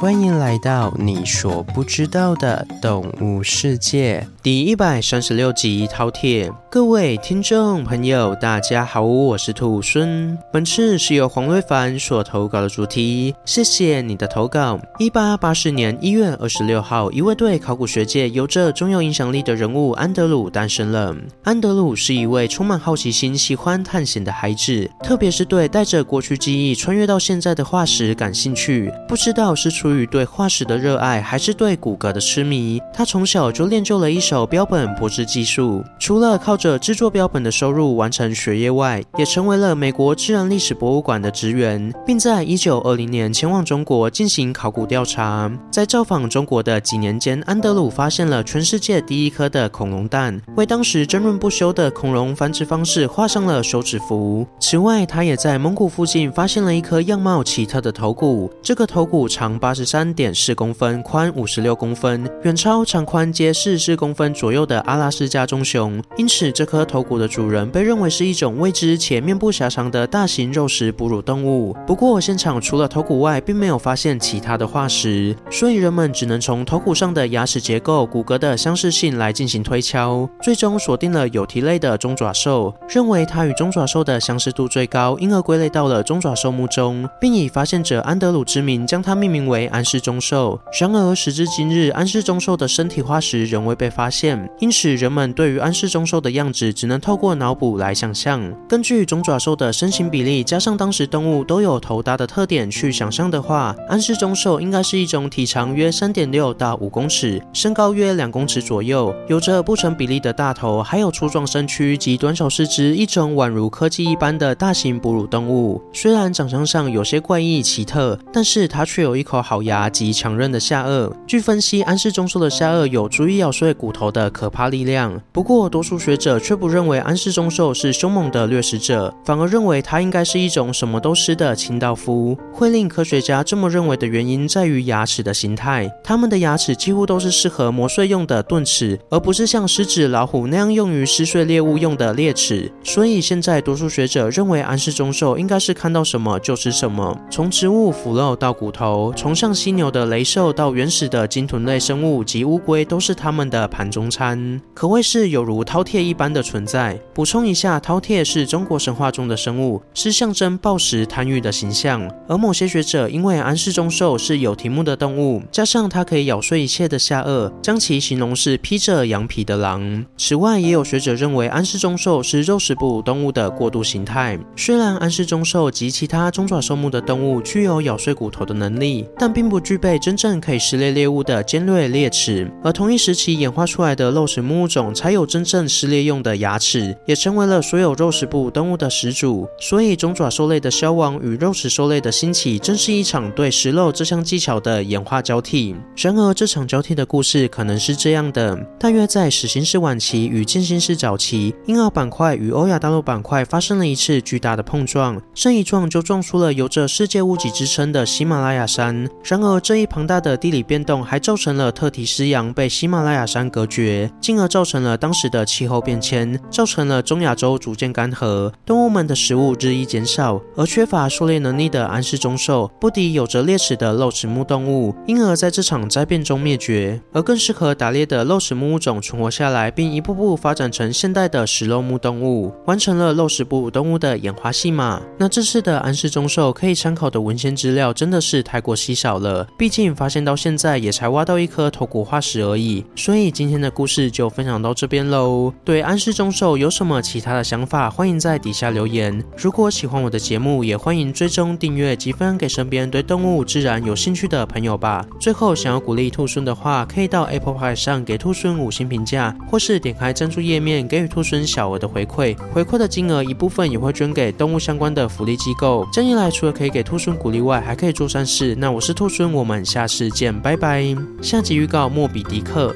欢迎来到你所不知道的动物世界第一百三十六集饕餮。各位听众朋友，大家好，我是兔孙。本次是由黄瑞凡所投稿的主题，谢谢你的投稿。一八八四年一月二十六号，一位对考古学界有着重要影响力的人物安德鲁诞生了。安德鲁是一位充满好奇心、喜欢探险的孩子，特别是对带着过去记忆穿越到现在的化石感兴趣。不知道是出于对化石的热爱，还是对骨骼的痴迷，他从小就练就了一手标本破制技术。除了靠着制作标本的收入完成学业外，也成为了美国自然历史博物馆的职员，并在一九二零年前往中国进行考古调查。在造访中国的几年间，安德鲁发现了全世界第一颗的恐龙蛋，为当时争论不休的恐龙繁殖方式画上了休止符。此外，他也在蒙古附近发现了一颗样貌奇特的头骨，这个头骨长八十三点四公分，宽五十六公分，远超长宽皆四十公分左右的阿拉斯加棕熊。因此，这颗头骨的主人被认为是一种未知且面部狭长的大型肉食哺乳动物。不过，现场除了头骨外，并没有发现其他的化石，所以人们只能从头骨上的牙齿结构、骨骼的相似性来进行推敲，最终锁定了有蹄类的中爪兽，认为它与中爪兽的相似度最高，因而归类到了中爪兽目中，并以发现者安德鲁之名将它命名为安氏中兽。然而，时至今日，安氏中兽的身体化石仍未被发现，因此人们对于安氏中兽的样样子只能透过脑补来想象。根据中爪兽的身形比例，加上当时动物都有头大的特点去想象的话，安氏中兽应该是一种体长约三点六到五公尺，身高约两公尺左右，有着不成比例的大头，还有粗壮身躯及短小四肢，一种宛如科技一般的大型哺乳动物。虽然长相上有些怪异奇特，但是它却有一口好牙及强韧的下颚。据分析，安氏中兽的下颚有足以咬碎骨头的可怕力量。不过，多数学者却不认为安氏中兽是凶猛的掠食者，反而认为它应该是一种什么都吃的清道夫。会令科学家这么认为的原因在于牙齿的形态，它们的牙齿几乎都是适合磨碎用的钝齿，而不是像狮子、老虎那样用于撕碎猎物用的猎齿。所以，现在多数学者认为安氏中兽应该是看到什么就吃什么，从植物腐肉到骨头，从像犀牛的雷兽到原始的鲸豚类生物及乌龟，都是他们的盘中餐，可谓是有如饕餮一般的存在。补充一下，饕餮是中国神话中的生物，是象征暴食贪欲的形象。而某些学者因为安氏中兽是有蹄目的动物，加上它可以咬碎一切的下颚，将其形容是披着羊皮的狼。此外，也有学者认为安氏中兽是肉食哺乳动物的过渡形态。虽然安氏中兽及其他中爪兽目的动物具有咬碎骨头的能力，但并不具备真正可以撕裂猎物的尖锐猎齿。而同一时期演化出来的肉食目物种才有真正撕裂用的牙齿，也成为了所有肉食哺乳动物的始祖。所以，中爪兽类的消亡与肉食兽类的兴起，正是一场对食肉这项技巧的演化交替。然而，这场交替的故事可能是这样的：大约在始新世晚期与渐新世早期，婴儿板块与欧亚大陆板块发生了一次巨大的碰撞，这一撞就撞出了有着世界屋脊之称的喜马拉雅山。然而，这一庞大的地理变动还造成了特提斯洋被喜马拉雅山隔绝，进而造成了当时的气候变变迁，造成了中亚洲逐渐干涸，动物们的食物日益减少，而缺乏狩猎能力的安氏中兽不敌有着猎齿的肉食目动物，因而在这场灾变中灭绝。而更适合打猎的肉食目物种存活下来，并一步步发展成现代的食肉目动物，完成了肉食哺乳动物的演化戏码。那这次的安氏中兽可以参考的文献资料真的是太过稀少了，毕竟发现到现在也才挖到一颗头骨化石而已。所以今天的故事就分享到这边喽。对安氏中兽有什么其他的想法，欢迎在底下留言。如果喜欢我的节目，也欢迎追踪订阅及分给身边对动物自然有兴趣的朋友吧。最后，想要鼓励兔孙的话，可以到 Apple Pie 上给兔孙五星评价，或是点开赞助页面给予兔孙小额的回馈。回馈的金额一部分也会捐给动物相关的福利机构。这样一来，除了可以给兔孙鼓励外，还可以做善事。那我是兔孙，我们下次见，拜拜。下集预告：莫比迪克。